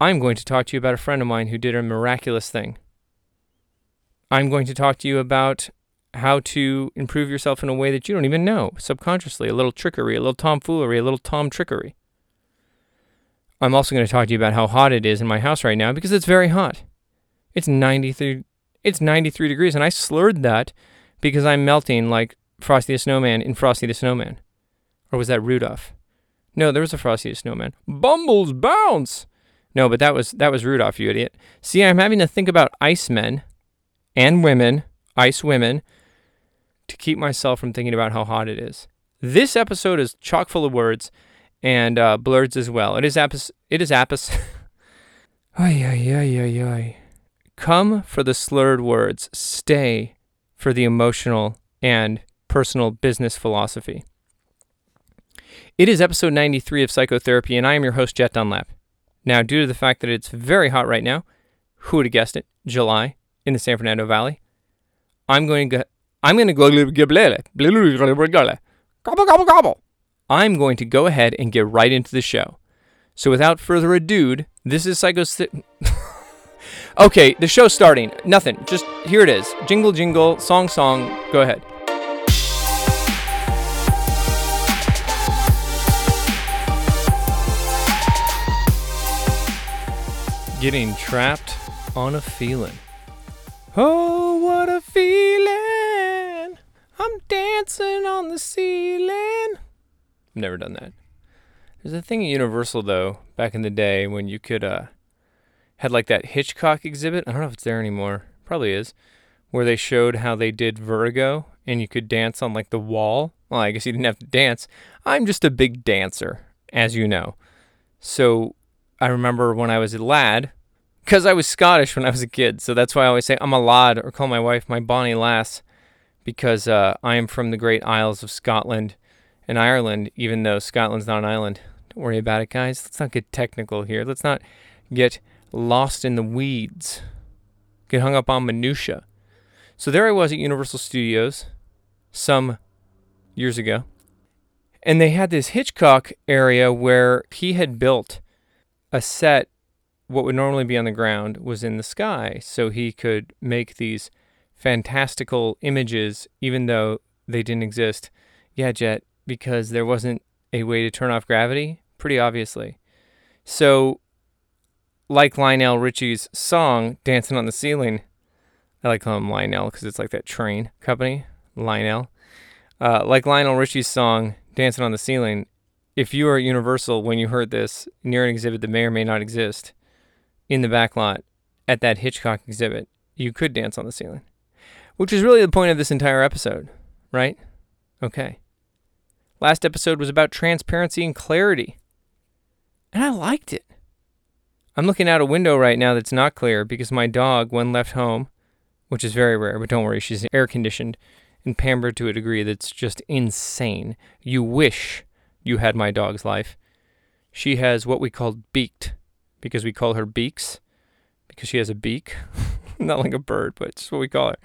I'm going to talk to you about a friend of mine who did a miraculous thing. I'm going to talk to you about how to improve yourself in a way that you don't even know, subconsciously, a little trickery, a little tomfoolery, a little tom trickery. I'm also going to talk to you about how hot it is in my house right now because it's very hot. It's 93 it's 93 degrees and I slurred that because I'm melting like Frosty the Snowman in Frosty the Snowman. Or was that Rudolph? No, there was a Frosty the Snowman. Bumbles bounce. No, but that was that was Rudolph, you idiot. See, I'm having to think about ice men and women, ice women, to keep myself from thinking about how hot it is. This episode is chock full of words and uh, blurs as well. It is apis. It is apis. ay ay ay ay ay. Come for the slurred words. Stay for the emotional and personal business philosophy. It is episode 93 of Psychotherapy, and I am your host, Jet Dunlap. Now, due to the fact that it's very hot right now, who would have guessed it? July in the San Fernando Valley. I'm going to go. I'm going to go. Gobble. I'm going to go ahead and get right into the show. So, without further ado, this is Psycho. okay, the show's starting. Nothing. Just here it is. Jingle, jingle, song, song. Go ahead. Getting trapped on a feeling. Oh, what a feeling! I'm dancing on the ceiling. I've never done that. There's a thing at Universal though, back in the day when you could uh had like that Hitchcock exhibit. I don't know if it's there anymore. Probably is. Where they showed how they did vertigo and you could dance on like the wall. Well, I guess you didn't have to dance. I'm just a big dancer, as you know. So I remember when I was a lad, because I was Scottish when I was a kid. So that's why I always say I'm a lad or call my wife my bonnie lass because uh, I am from the great Isles of Scotland and Ireland, even though Scotland's not an island. Don't worry about it, guys. Let's not get technical here. Let's not get lost in the weeds, get hung up on minutia. So there I was at Universal Studios some years ago, and they had this Hitchcock area where he had built a set. What would normally be on the ground was in the sky, so he could make these fantastical images, even though they didn't exist. Yeah, Jet, because there wasn't a way to turn off gravity, pretty obviously. So, like Lionel Richie's song, Dancing on the Ceiling, I like calling him Lionel because it's like that train company, Lionel. Uh, like Lionel Richie's song, Dancing on the Ceiling, if you were at Universal when you heard this near an exhibit that may or may not exist in the back lot at that Hitchcock exhibit, you could dance on the ceiling, which is really the point of this entire episode, right? Okay. Last episode was about transparency and clarity. And I liked it. I'm looking out a window right now that's not clear because my dog, when left home, which is very rare, but don't worry, she's air conditioned and pampered to a degree that's just insane. You wish you had my dog's life. She has what we call beaked because we call her beaks because she has a beak. not like a bird, but it's what we call her.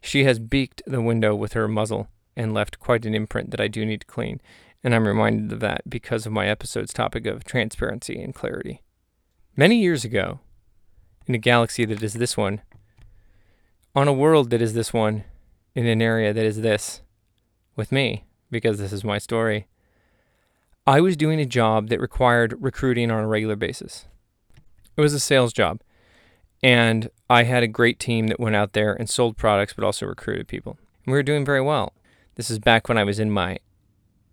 She has beaked the window with her muzzle and left quite an imprint that I do need to clean. And I'm reminded of that because of my episode's topic of transparency and clarity. Many years ago, in a galaxy that is this one, on a world that is this one, in an area that is this, with me, because this is my story, I was doing a job that required recruiting on a regular basis. It was a sales job, and I had a great team that went out there and sold products but also recruited people. And we were doing very well. This is back when I was in my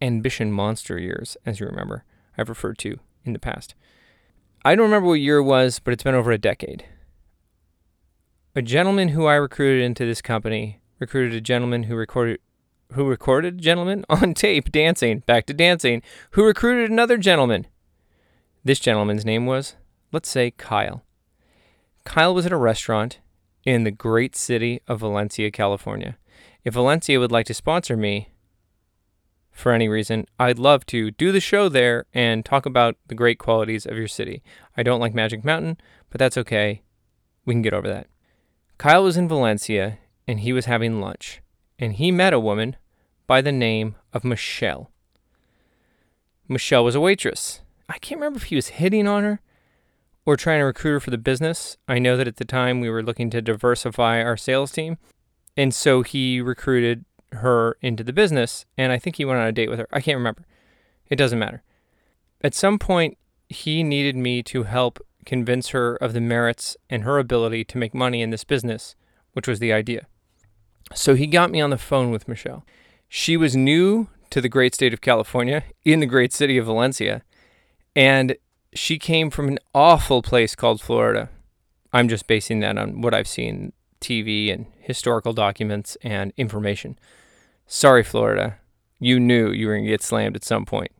ambition monster years, as you remember, I've referred to in the past. I don't remember what year it was, but it's been over a decade. A gentleman who I recruited into this company recruited a gentleman who recorded who recorded a gentleman on tape dancing, back to dancing, who recruited another gentleman. This gentleman's name was, let's say, Kyle. Kyle was at a restaurant in the great city of Valencia, California if Valencia would like to sponsor me for any reason, I'd love to do the show there and talk about the great qualities of your city. I don't like Magic Mountain, but that's okay. We can get over that. Kyle was in Valencia and he was having lunch, and he met a woman by the name of Michelle. Michelle was a waitress. I can't remember if he was hitting on her or trying to recruit her for the business. I know that at the time we were looking to diversify our sales team. And so he recruited her into the business. And I think he went on a date with her. I can't remember. It doesn't matter. At some point, he needed me to help convince her of the merits and her ability to make money in this business, which was the idea. So he got me on the phone with Michelle. She was new to the great state of California in the great city of Valencia, and she came from an awful place called Florida. I'm just basing that on what I've seen TV and historical documents and information. Sorry, Florida. You knew you were going to get slammed at some point.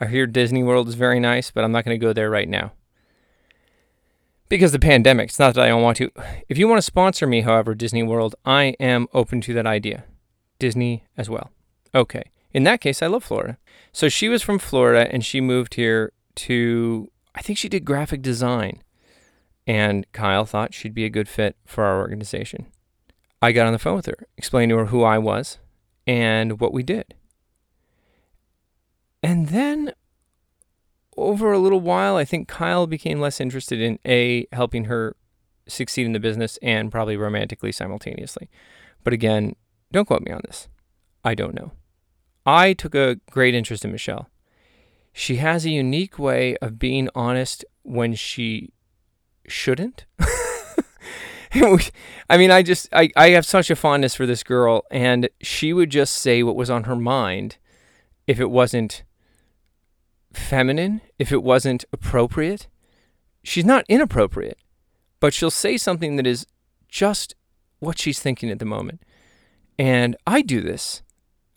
I hear Disney World is very nice, but I'm not going to go there right now. Because the pandemic. It's not that I don't want to. If you want to sponsor me, however, Disney World, I am open to that idea. Disney as well. Okay. In that case, I love Florida. So she was from Florida and she moved here to, I think she did graphic design. And Kyle thought she'd be a good fit for our organization. I got on the phone with her, explained to her who I was and what we did. And then over a little while, I think Kyle became less interested in A, helping her succeed in the business and probably romantically simultaneously. But again, don't quote me on this. I don't know. I took a great interest in Michelle. She has a unique way of being honest when she shouldn't. I mean, I just, I, I have such a fondness for this girl, and she would just say what was on her mind if it wasn't feminine, if it wasn't appropriate. She's not inappropriate, but she'll say something that is just what she's thinking at the moment. And I do this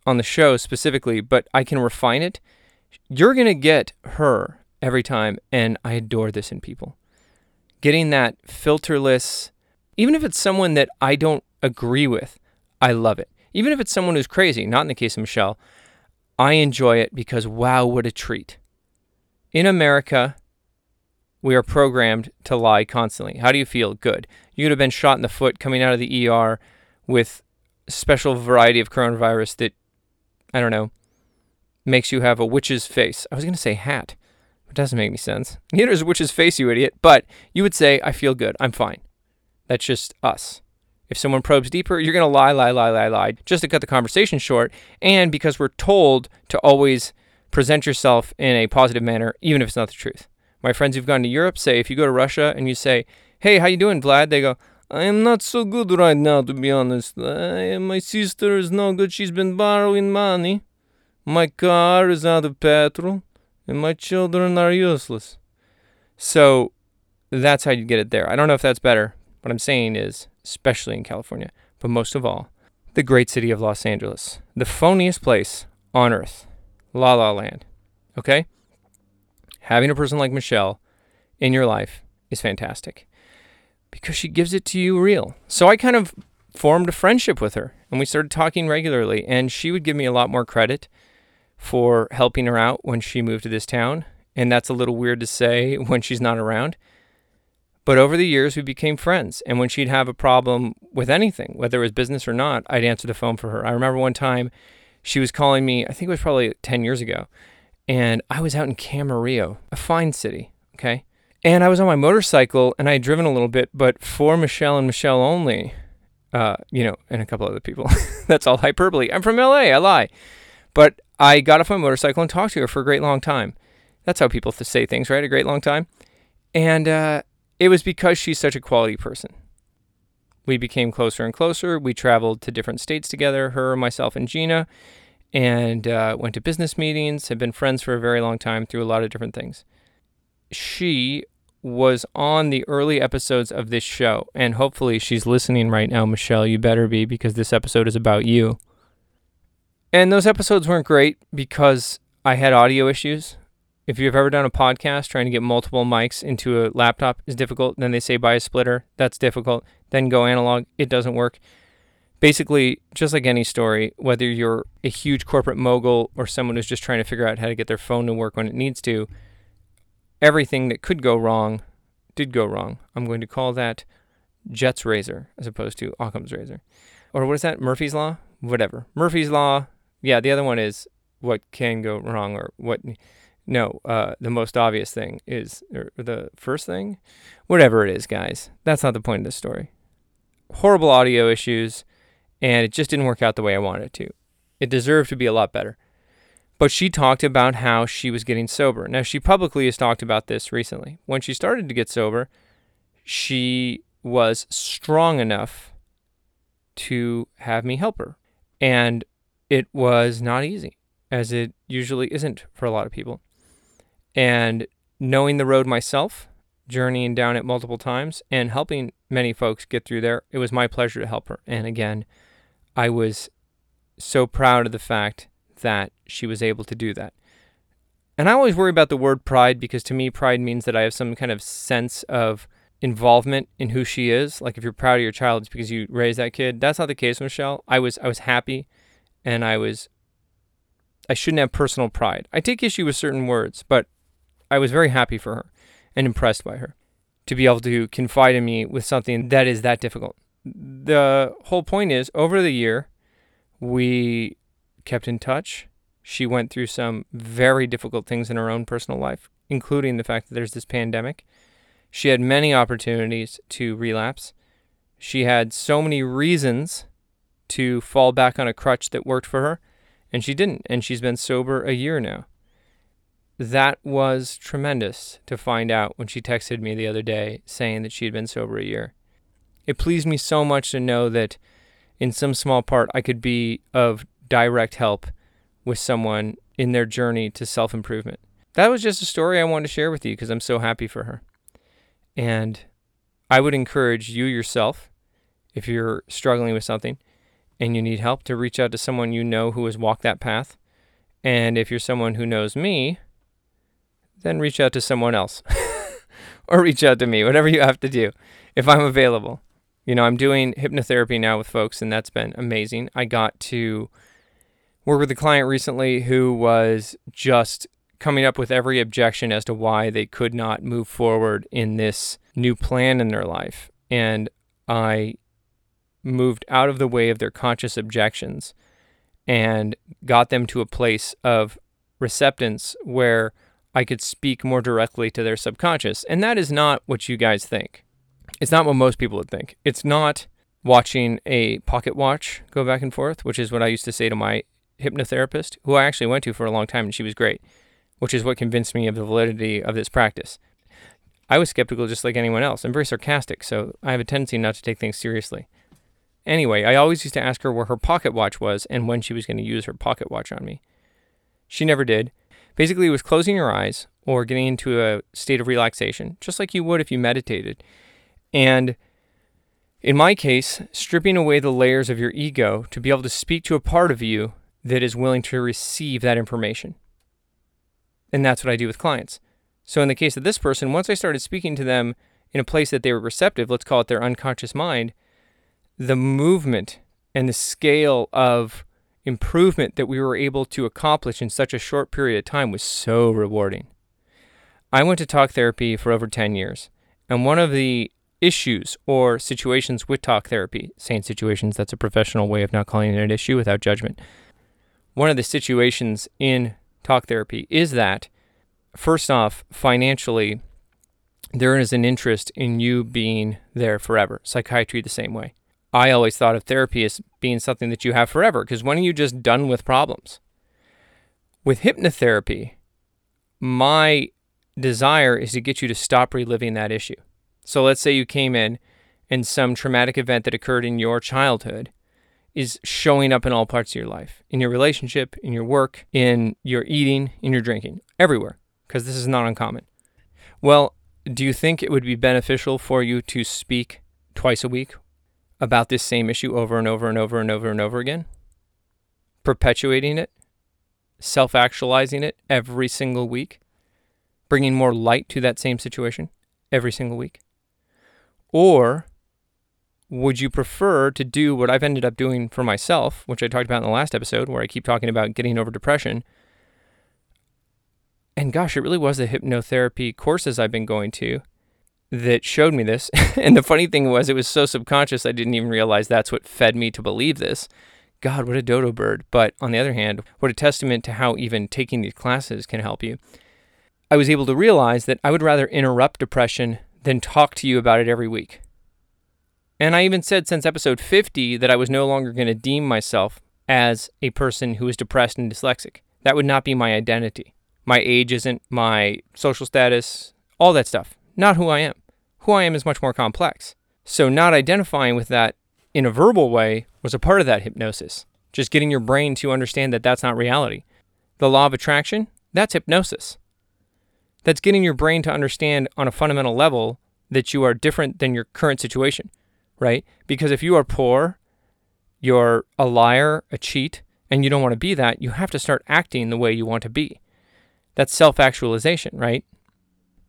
on the show specifically, but I can refine it. You're going to get her every time, and I adore this in people. Getting that filterless, even if it's someone that I don't agree with, I love it. Even if it's someone who's crazy, not in the case of Michelle, I enjoy it because wow, what a treat. In America, we are programmed to lie constantly. How do you feel? Good. You could have been shot in the foot coming out of the ER with a special variety of coronavirus that, I don't know, makes you have a witch's face. I was going to say hat. But it doesn't make any sense. Neither is a witch's face, you idiot. But you would say, I feel good. I'm fine. That's just us. If someone probes deeper, you're going to lie, lie, lie, lie, lie, just to cut the conversation short. And because we're told to always present yourself in a positive manner, even if it's not the truth. My friends who've gone to Europe say if you go to Russia and you say, "Hey, how you doing, Vlad?" They go, "I am not so good right now, to be honest. I, my sister is no good. She's been borrowing money. My car is out of petrol, and my children are useless." So that's how you get it there. I don't know if that's better. What I'm saying is, especially in California, but most of all, the great city of Los Angeles, the phoniest place on earth. La La Land. Okay? Having a person like Michelle in your life is fantastic because she gives it to you real. So I kind of formed a friendship with her and we started talking regularly. And she would give me a lot more credit for helping her out when she moved to this town. And that's a little weird to say when she's not around. But over the years, we became friends. And when she'd have a problem with anything, whether it was business or not, I'd answer the phone for her. I remember one time she was calling me, I think it was probably 10 years ago, and I was out in Camarillo, a fine city, okay? And I was on my motorcycle and I had driven a little bit, but for Michelle and Michelle only, uh, you know, and a couple other people. That's all hyperbole. I'm from LA, I lie. But I got off my motorcycle and talked to her for a great long time. That's how people say things, right? A great long time. And uh, it was because she's such a quality person. We became closer and closer. We traveled to different states together, her, myself, and Gina, and uh, went to business meetings, have been friends for a very long time through a lot of different things. She was on the early episodes of this show, and hopefully she's listening right now, Michelle. You better be because this episode is about you. And those episodes weren't great because I had audio issues. If you've ever done a podcast, trying to get multiple mics into a laptop is difficult. Then they say buy a splitter. That's difficult. Then go analog. It doesn't work. Basically, just like any story, whether you're a huge corporate mogul or someone who's just trying to figure out how to get their phone to work when it needs to, everything that could go wrong did go wrong. I'm going to call that Jet's razor as opposed to Occam's razor. Or what is that? Murphy's Law? Whatever. Murphy's Law. Yeah, the other one is what can go wrong or what No, uh, the most obvious thing is, or the first thing, whatever it is, guys. That's not the point of this story. Horrible audio issues, and it just didn't work out the way I wanted it to. It deserved to be a lot better. But she talked about how she was getting sober. Now, she publicly has talked about this recently. When she started to get sober, she was strong enough to have me help her. And it was not easy, as it usually isn't for a lot of people. And knowing the road myself, journeying down it multiple times, and helping many folks get through there, it was my pleasure to help her. And again, I was so proud of the fact that she was able to do that. And I always worry about the word pride because to me, pride means that I have some kind of sense of involvement in who she is. Like if you're proud of your child, it's because you raised that kid. That's not the case, Michelle. I was I was happy, and I was. I shouldn't have personal pride. I take issue with certain words, but I was very happy for her and impressed by her to be able to confide in me with something that is that difficult. The whole point is over the year, we kept in touch. She went through some very difficult things in her own personal life, including the fact that there's this pandemic. She had many opportunities to relapse. She had so many reasons to fall back on a crutch that worked for her, and she didn't. And she's been sober a year now. That was tremendous to find out when she texted me the other day saying that she had been sober a year. It pleased me so much to know that in some small part I could be of direct help with someone in their journey to self improvement. That was just a story I wanted to share with you because I'm so happy for her. And I would encourage you yourself, if you're struggling with something and you need help, to reach out to someone you know who has walked that path. And if you're someone who knows me, then reach out to someone else or reach out to me, whatever you have to do, if I'm available. You know, I'm doing hypnotherapy now with folks, and that's been amazing. I got to work with a client recently who was just coming up with every objection as to why they could not move forward in this new plan in their life. And I moved out of the way of their conscious objections and got them to a place of receptance where I could speak more directly to their subconscious. And that is not what you guys think. It's not what most people would think. It's not watching a pocket watch go back and forth, which is what I used to say to my hypnotherapist, who I actually went to for a long time, and she was great, which is what convinced me of the validity of this practice. I was skeptical just like anyone else. I'm very sarcastic, so I have a tendency not to take things seriously. Anyway, I always used to ask her where her pocket watch was and when she was going to use her pocket watch on me. She never did. Basically, it was closing your eyes or getting into a state of relaxation, just like you would if you meditated. And in my case, stripping away the layers of your ego to be able to speak to a part of you that is willing to receive that information. And that's what I do with clients. So, in the case of this person, once I started speaking to them in a place that they were receptive, let's call it their unconscious mind, the movement and the scale of improvement that we were able to accomplish in such a short period of time was so rewarding. I went to talk therapy for over 10 years, and one of the issues or situations with talk therapy, saying situations, that's a professional way of not calling it an issue without judgment one of the situations in talk therapy is that, first off, financially, there is an interest in you being there forever. Psychiatry, the same way. I always thought of therapy as being something that you have forever because when are you just done with problems? With hypnotherapy, my desire is to get you to stop reliving that issue. So let's say you came in and some traumatic event that occurred in your childhood is showing up in all parts of your life in your relationship, in your work, in your eating, in your drinking, everywhere, because this is not uncommon. Well, do you think it would be beneficial for you to speak twice a week about this same issue over and over and over and over and over again? Perpetuating it, self actualizing it every single week, bringing more light to that same situation every single week? Or would you prefer to do what I've ended up doing for myself, which I talked about in the last episode, where I keep talking about getting over depression? And gosh, it really was the hypnotherapy courses I've been going to that showed me this. and the funny thing was, it was so subconscious, I didn't even realize that's what fed me to believe this. God, what a dodo bird. But on the other hand, what a testament to how even taking these classes can help you. I was able to realize that I would rather interrupt depression than talk to you about it every week. And I even said since episode 50 that I was no longer going to deem myself as a person who is depressed and dyslexic. That would not be my identity. My age isn't my social status, all that stuff. Not who I am. Who I am is much more complex. So, not identifying with that in a verbal way was a part of that hypnosis. Just getting your brain to understand that that's not reality. The law of attraction, that's hypnosis. That's getting your brain to understand on a fundamental level that you are different than your current situation, right? Because if you are poor, you're a liar, a cheat, and you don't want to be that, you have to start acting the way you want to be. That's self actualization, right?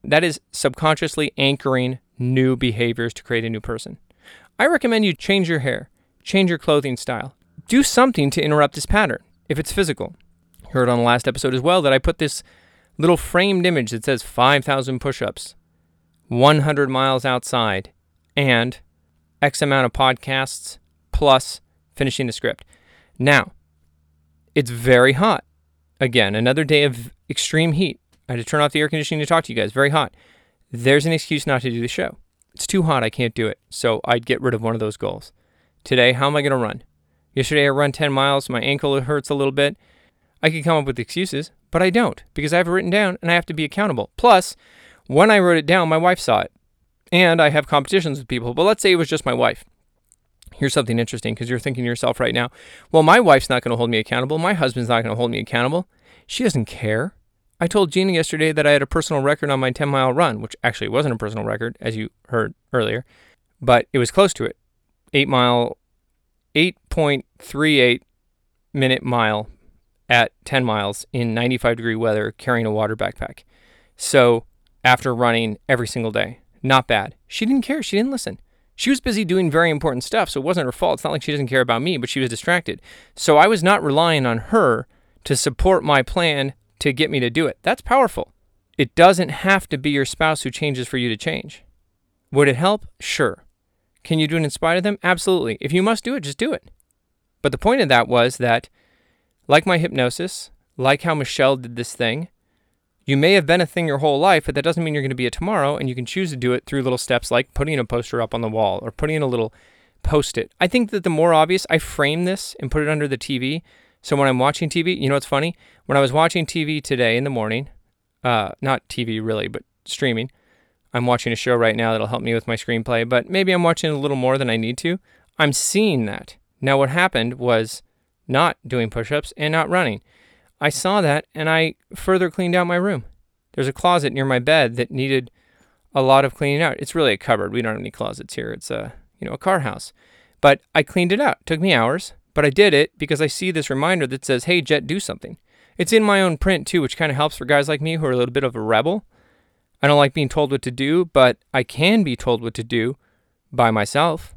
That is subconsciously anchoring new behaviors to create a new person. I recommend you change your hair, change your clothing style, do something to interrupt this pattern if it's physical. Heard on the last episode as well that I put this little framed image that says 5,000 push ups, 100 miles outside, and X amount of podcasts plus finishing the script. Now, it's very hot. Again, another day of extreme heat. I had to turn off the air conditioning to talk to you guys. Very hot. There's an excuse not to do the show. It's too hot. I can't do it. So I'd get rid of one of those goals. Today, how am I going to run? Yesterday, I run 10 miles. My ankle hurts a little bit. I could come up with excuses, but I don't because I have it written down and I have to be accountable. Plus, when I wrote it down, my wife saw it. And I have competitions with people. But let's say it was just my wife. Here's something interesting because you're thinking to yourself right now, well, my wife's not going to hold me accountable. My husband's not going to hold me accountable. She doesn't care. I told Gina yesterday that I had a personal record on my 10 mile run, which actually wasn't a personal record, as you heard earlier, but it was close to it. Eight mile, 8.38 minute mile at 10 miles in 95 degree weather carrying a water backpack. So after running every single day, not bad. She didn't care. She didn't listen. She was busy doing very important stuff, so it wasn't her fault. It's not like she doesn't care about me, but she was distracted. So I was not relying on her to support my plan to get me to do it. That's powerful. It doesn't have to be your spouse who changes for you to change. Would it help? Sure. Can you do it in spite of them? Absolutely. If you must do it, just do it. But the point of that was that, like my hypnosis, like how Michelle did this thing, you may have been a thing your whole life, but that doesn't mean you're going to be it tomorrow. And you can choose to do it through little steps like putting a poster up on the wall or putting in a little post it. I think that the more obvious, I frame this and put it under the TV. So when I'm watching TV, you know what's funny? When I was watching TV today in the morning, uh, not TV really, but streaming, I'm watching a show right now that'll help me with my screenplay, but maybe I'm watching a little more than I need to. I'm seeing that. Now, what happened was not doing push ups and not running. I saw that and I further cleaned out my room. There's a closet near my bed that needed a lot of cleaning out. It's really a cupboard. We don't have any closets here. It's a, you know, a car house. But I cleaned it out. It took me hours, but I did it because I see this reminder that says, "Hey, Jet, do something." It's in my own print too, which kind of helps for guys like me who are a little bit of a rebel. I don't like being told what to do, but I can be told what to do by myself.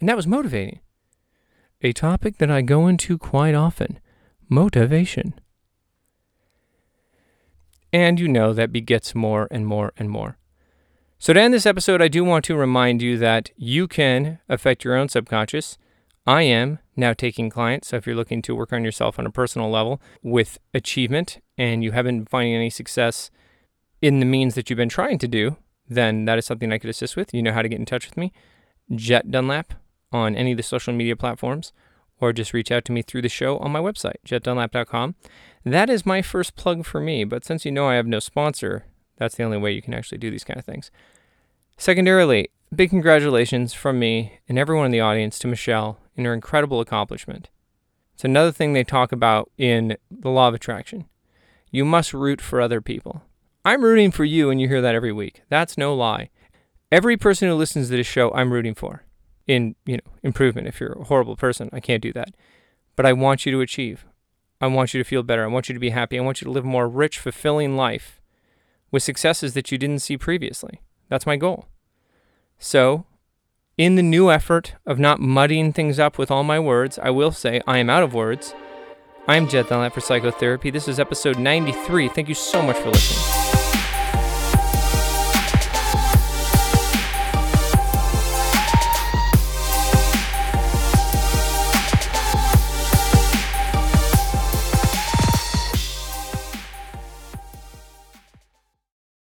And that was motivating. A topic that I go into quite often motivation. And you know that begets more and more and more. So, to end this episode, I do want to remind you that you can affect your own subconscious. I am now taking clients. So, if you're looking to work on yourself on a personal level with achievement and you haven't been finding any success in the means that you've been trying to do, then that is something I could assist with. You know how to get in touch with me. Jet Dunlap on any of the social media platforms or just reach out to me through the show on my website, jetdunlap.com. That is my first plug for me, but since you know I have no sponsor, that's the only way you can actually do these kind of things. Secondarily, big congratulations from me and everyone in the audience to Michelle in her incredible accomplishment. It's another thing they talk about in the law of attraction. You must root for other people. I'm rooting for you, and you hear that every week. That's no lie. Every person who listens to this show, I'm rooting for in you know improvement if you're a horrible person i can't do that but i want you to achieve i want you to feel better i want you to be happy i want you to live a more rich fulfilling life with successes that you didn't see previously that's my goal so in the new effort of not muddying things up with all my words i will say i am out of words. I'm jet dunlap for psychotherapy. This is episode 93 thank you so much for listening